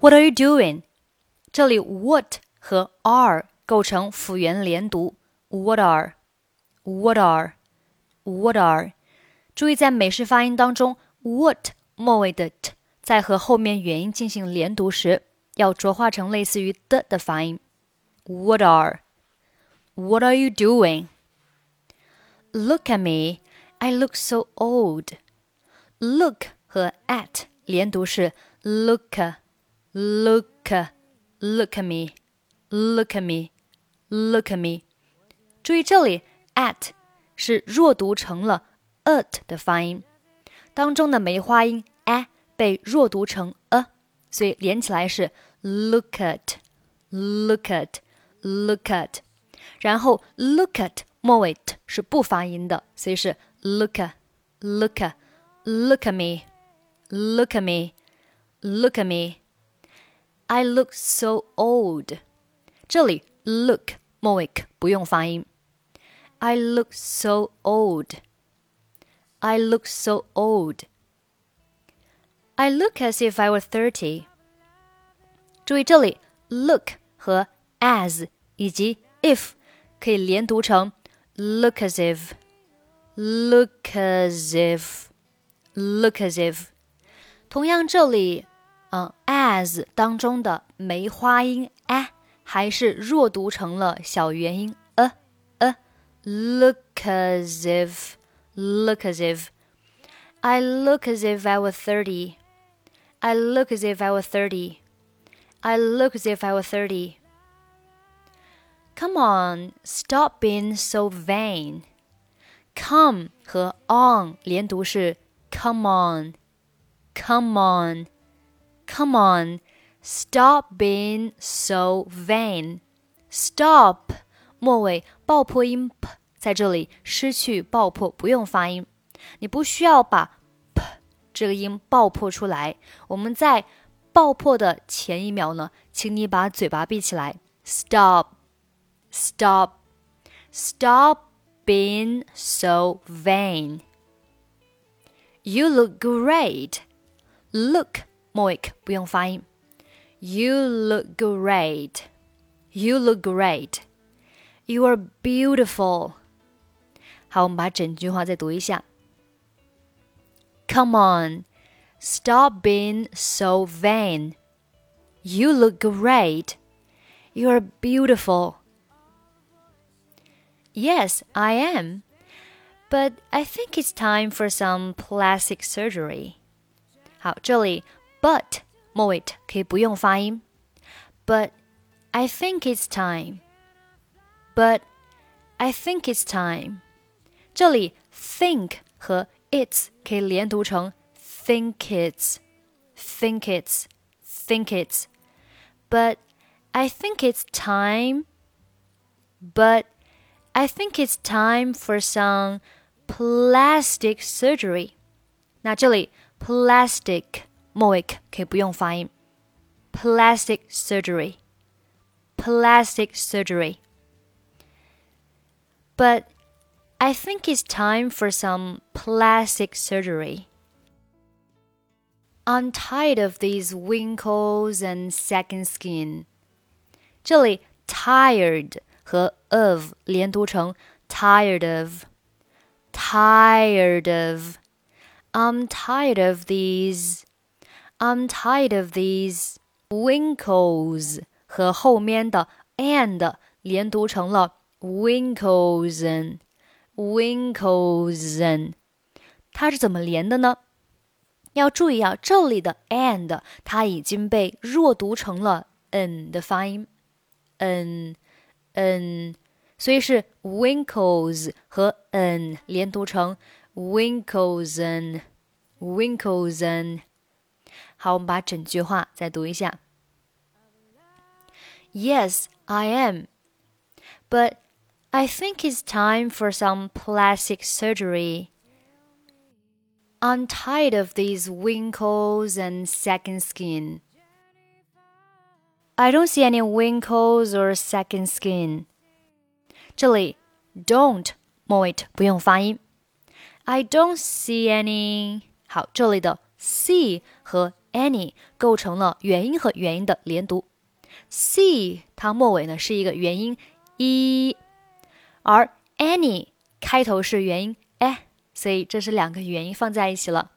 What are you doing？这里 what 和 are 构成辅元连读。What are？What are？What are？注意在美式发音当中，what 末尾的 t 在和后面元音进行连读时，要浊化成类似于的的发音。What are？What are you doing？Look at me, I look so old. Look 和 at 连读是 look, look, look at me, look at me, look at me。注意这里 at 是弱读成了 at 的发音，当中的梅花音 a 被弱读成 a，所以连起来是 look at, look at, look at。然后 look at 末尾 t 是不发音的，所以是 look look look at me look at me look at me I look so old。这里 look 末尾 k 不用发音。I look so old. I look so old. I look as if I were thirty. 注意这里 look 和 as 以及 if 可以连读成 look as if, look as if, look as if。同样，这里， 嗯，as 当中的梅花音 a 还是弱读成了小元音 a a。Look as if, look as if. I look as if I were thirty. I look as if I were thirty. I look as if I were thirty. Come on, stop being so vain. Come 和 on 连读是 come on, come on, come on. Stop being so vain. Stop 末尾爆破音 p 在这里失去爆破，不用发音。你不需要把 p 这个音爆破出来。我们在爆破的前一秒呢，请你把嘴巴闭起来。Stop. Stop. Stop being so vain. You look great. Look 末尾不用发音。You look great. You look great. You are beautiful. 好，我们把整句话再读一下。Come on, stop being so vain. You look great. You are beautiful. Yes, I am. But I think it's time for some plastic surgery. 好，这里 but 末尾可以不用发音。But I think it's time. But I think it's time. 这里 think 和 it's 可以连读成 think it's, think it's, think it's. But I think it's time. But I think it's time for some plastic surgery. 那这里 plastic Moic 可以不用发音。Plastic surgery, plastic surgery. But I think it's time for some plastic surgery. I'm tired of these wrinkles and sagging skin. 这里 tired 和 of 连读成 tired of, tired of. I'm tired of these I'm tired of these wrinkles 和后面的 and 连读成了 winklesen，winklesen，。它是怎么连的呢？要注意啊，这里的 and 它已经被弱读成了 n 的发音，n。n，所以是 winkles 和 n 连读成 winkles，winkles。好，我们把整句话再读一下。Yes, I am, but I think it's time for some plastic surgery. I'm tired of these wrinkles and sagging skin. I don't see any wrinkles or sagging skin. 这里 don't 末尾不用发音。I don't see any. 好，这里的 see 和 any 构成了元音和元音的连读。c 它末尾呢是一个元音 e，而 any 开头是元音 e，所以这是两个元音放在一起了。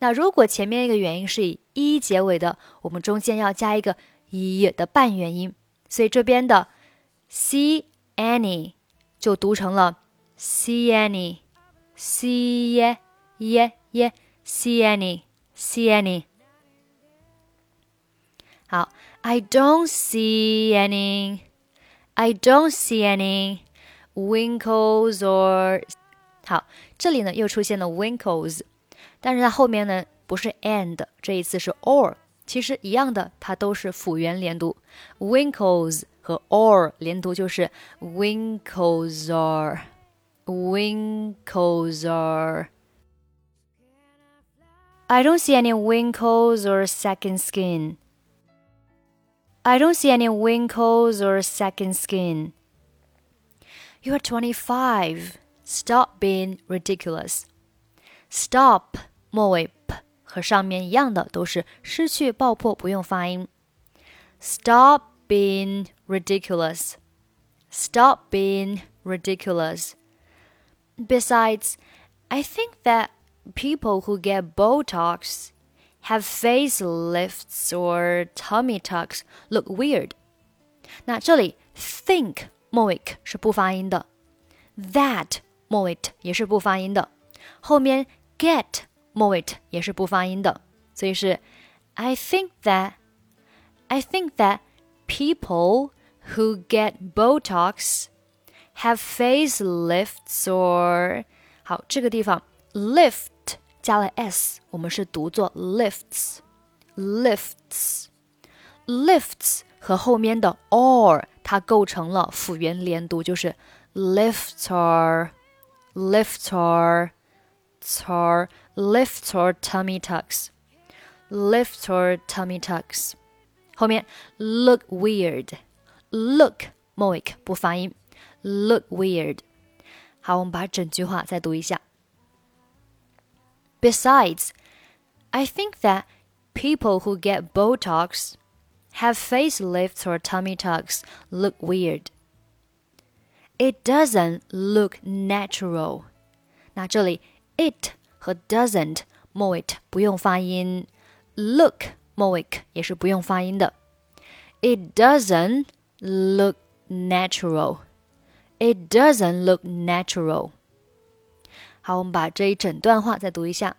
那如果前面一个元音是以 e 结尾的，我们中间要加一个 e 的半元音，所以这边的 see any 就读成了 see any，see 耶耶耶 see any see any。好，I don't see any. I don't see any winkles or 好，这里呢又出现了 winkles，但是它后面呢不是 and，这一次是 or，其实一样的，它都是辅元连读，winkles 和 or 连读就是 winkles or winkles or。I don't see any wrinkles or sagging skin. I don't see any wrinkles or sagging skin. You are 25. Stop being ridiculous. Stop 末尾 p being ridiculous. Stop being ridiculous. Besides, I think that people who get Botox have facelifts or tummy tucks look weird。那这里 think 末尾是不发音的，that 末尾也是不发音的，后面 get 末尾也是不发音的，所以是 I think that I think that people who get Botox have facelifts or 好，这个地方 lift 加了 s，我们是读作 lifts，lifts，lifts 和后面的 or 它构成了辅元连读，就是 lifter，lifter，tar，lifter tummy tucks，lifter tummy tucks，后面 look weird，look 末尾不发音，look weird。好，我们把整句话再读一下。 Besides, I think that people who get Botox have facelifts or tummy tucks look weird. It doesn't look natural. 那这里 it 和 doesn't 末尾不用发音，look 末尾也是不用发音的。It doesn't look natural. It doesn't look natural. 好，我们把这一整段话再读一下。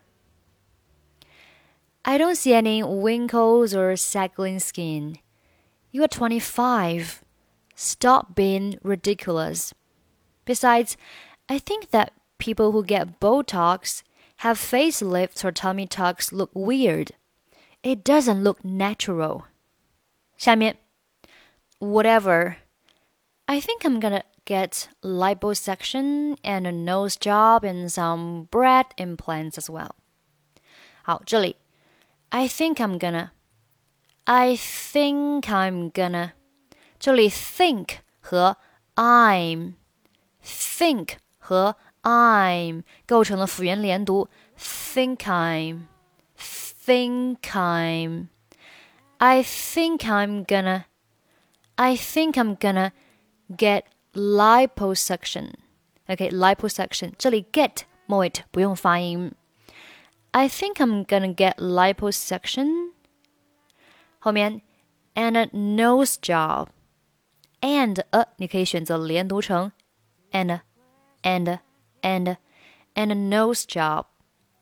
I don't see any wrinkles or sagging skin. You are 25. Stop being ridiculous. Besides, I think that people who get Botox, have facelifts or tummy tucks look weird. It doesn't look natural. 下面, whatever. I think I'm gonna get liposuction and a nose job and some breast implants as well. 好，这里 I think I'm gonna. I think I'm gonna. 这里 think 和 I'm think 和 I'm 构成了辅元连读，think I'm think I'm I think I'm gonna I think I'm gonna get liposuction. OK, liposuction. 这里 get 末尾不用发音。I think I'm gonna get liposuction. 后面 and a nose job. and a 你可以选择连读成 and and and and a nose job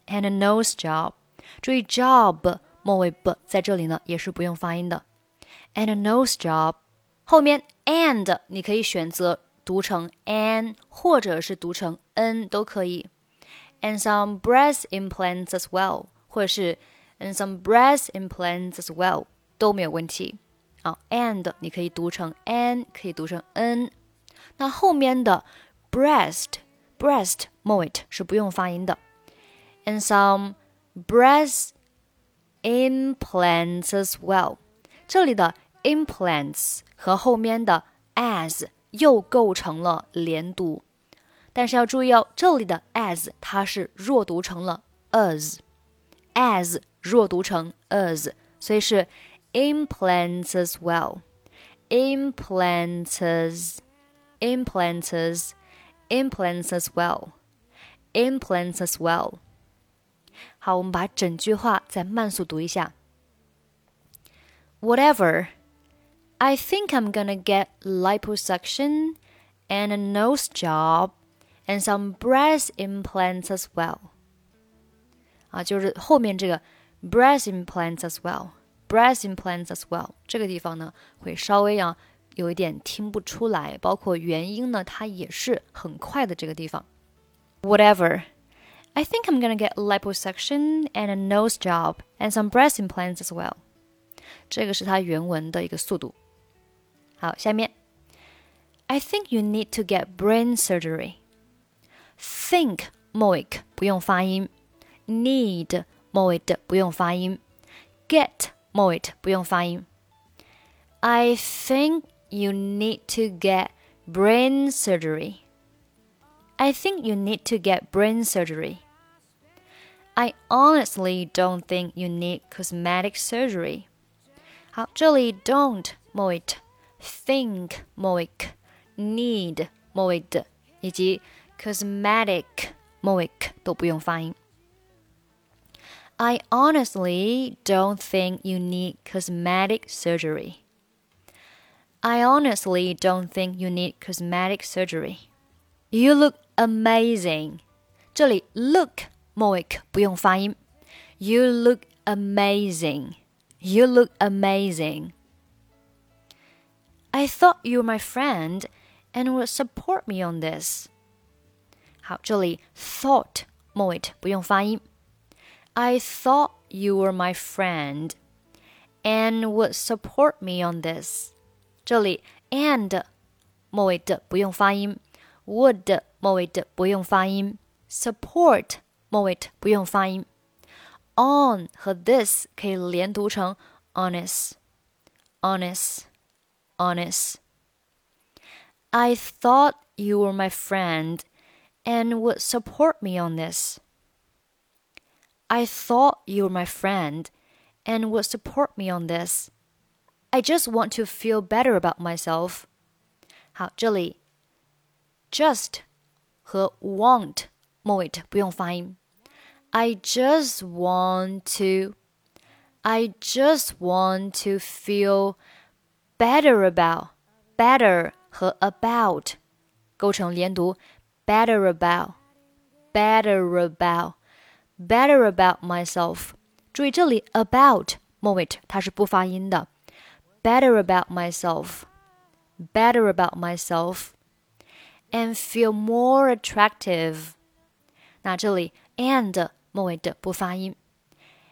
and a nose job。注意 job 末尾 b 在这里呢也是不用发音的。and a nose job 后面 and 你可以选择读成 an 或者是读成 n 都可以，and some breast implants as well，或者是 and some breast implants as well 都没有问题啊。and 你可以读成 an，可以读成 n。那后面的 breast breast 末尾是不用发音的，and some breast implants as well。这里的 implants 和后面的 as 又构成了连读，但是要注意哦，这里的 as 它是弱读成了 as，as 弱读成 as，所以是 implants as well。implants implants implants as well implants as well。好，我们把整句话再慢速读一下。Whatever, I think I'm gonna get liposuction and a nose job and some breast implants as well. 啊，就是后面这个 breast implants as well，breast implants as well 这个地方呢，会稍微啊有一点听不出来，包括元音呢，它也是很快的这个地方。Whatever. I think I'm gonna get liposuction and a nose job and some breast implants as well. 这个是它原文的一个速度。 好，下面，I think you need to get brain surgery. Think moik 不用发音，need moit 不用发音，get moit 不用发音。I think you need to get brain surgery. I think you need to get brain surgery. I honestly don't think you need cosmetic surgery. 好，这里 don't moit, think moik, need moit 以及 cosmetic moik 都不用发音。I honestly don't think you need cosmetic surgery. I honestly don't think you need cosmetic surgery. You look amazing. 这里 look moik 不用发音。You look amazing. You look amazing. I thought you were my friend and would support me on this. 好，这里 thought moit 不用发音。I thought you were my friend and would support me on this. 这里 and 末尾的不用发音，would 末尾的不用发音，support 末尾不用发音，on 和 this 可以连读成 honest，honest，honest。I thought you were my friend and would support me on this. I thought you were my friend and would support me on this. I just want to feel better about myself. 好，这里 just 和 want 末尾不用发音。I just want to, I just want to feel better about, better 和 about 构成连读，better about, better about, better about myself。注意这里 about 末尾它是不发音的，better about myself, better about myself, and feel more attractive。那这里 and 末尾的不发音，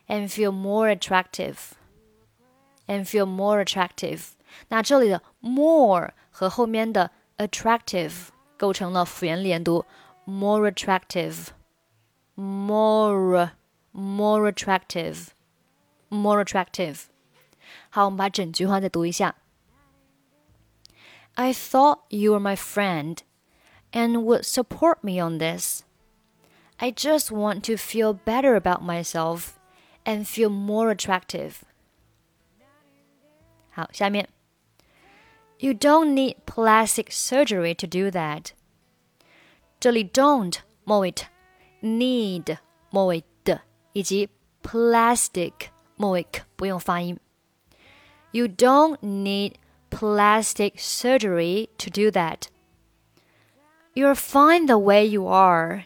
and feel more attractive，and feel more attractive。 那这里的 more 和后面的 attractive 构成了辅元连读，more attractive，more more attractive，more attractive。好，我们把整句话再读一下。I thought you were my friend and would support me on this. I just want to feel better about myself and feel more attractive. 好，下面 You don't need plastic surgery to do that. 这里 don't 末尾 need 末尾的以及 plastic 末尾不用发音。You don't need plastic surgery to do that. You're fine the way you are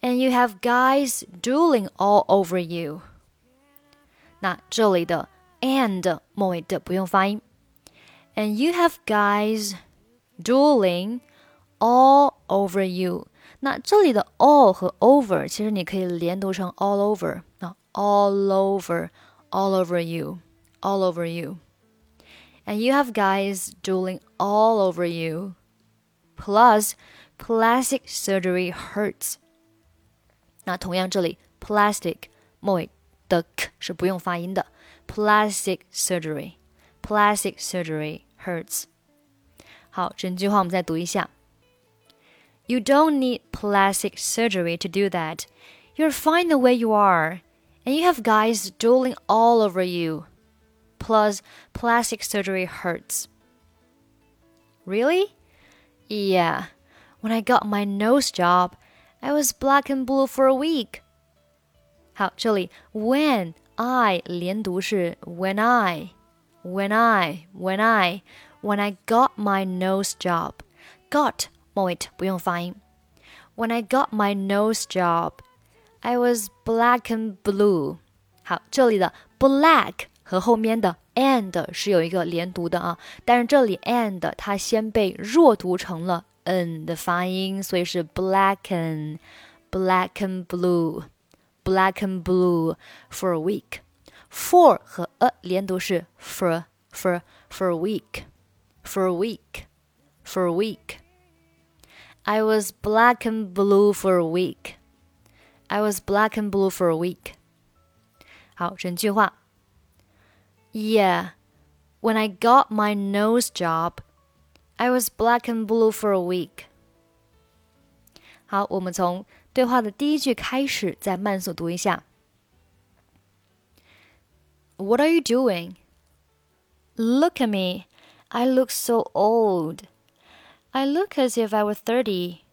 and you have guys dueling all over you。那这里的 and 末尾的不用发音 ，and you have guys dueling all over you。那这里的 all 和 over 其实你可以连读成 all over。那 all over all over you all over you。And you have guys dueling all over you. Plus, plastic surgery hurts. 那同样这里 plastic 末尾的 k 是不用发音的，plastic surgery plastic surgery hurts。好，整句话我们再读一下。You don't need plastic surgery to do that. You're fine the way you are, and you have guys drooling all over you. Plus, plastic surgery hurts. Really? Yeah. When I got my nose job, I was black and blue for a week. 好，这里 when I 连读是 when I when I when I when I got my nose job got 末尾不用发音。When I got my nose job, I was black and blue。好，这里的 black 和后面的 and 是有一个连读的啊，但是这里 and 它先被弱读成了 n 的发音，所以是 black and black and blue。black and blue for a week. For 和 a 连读是 for for for a week, for a week, for a week. I was black and blue for a week. I was black and blue for a week. 好，整句话。Yeah, when I got my nose job, I was black and blue for a week. 好，我们从对话的第一句开始，再慢速读一下。 What are you doing? Look at me. I look so old. I look as if I were 30.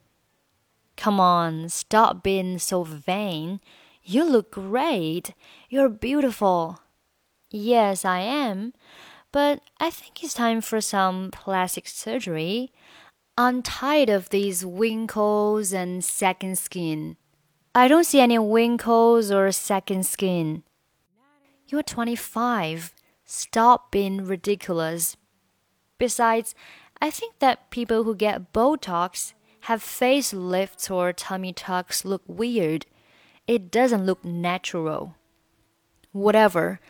Come on, stop being so vain. You look great. You're beautiful. Yes, I am. But I think it's time for some plastic surgery. I'm tired of these wrinkles and sagging skin. I don't see any wrinkles or sagging skin. You're 25. Stop being ridiculous. Besides, I think that people who get Botox have facelifts or tummy tucks look weird. It doesn't look natural. Whatever.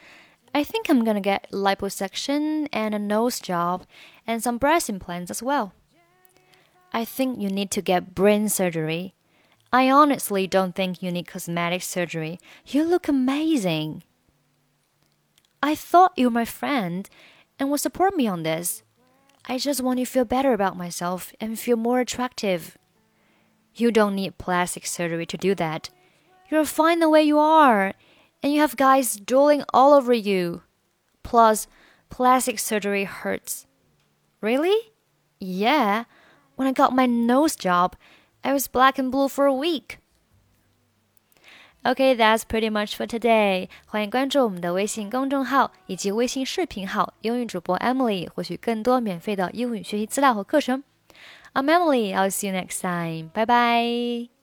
I think I'm gonna get liposuction and a nose job and some breast implants as well. I think you need to get brain surgery. I honestly don't think you need cosmetic surgery. You look amazing. I thought you were my friend and would support me on this. I just want to feel better about myself and feel more attractive. You don't need plastic surgery to do that. You're fine the way you are, and you have guys drooling all over you. Plus, plastic surgery hurts. Really? Yeah. When I got my nose job, I was black and blue for a week. Okay, that's pretty much for today. 欢迎关注我们的微信公众号以及微信视频号“英语主播 Emily”，获取更多免费的英语学习资料和课程。I'm Emily. I'll see you next time. Bye bye.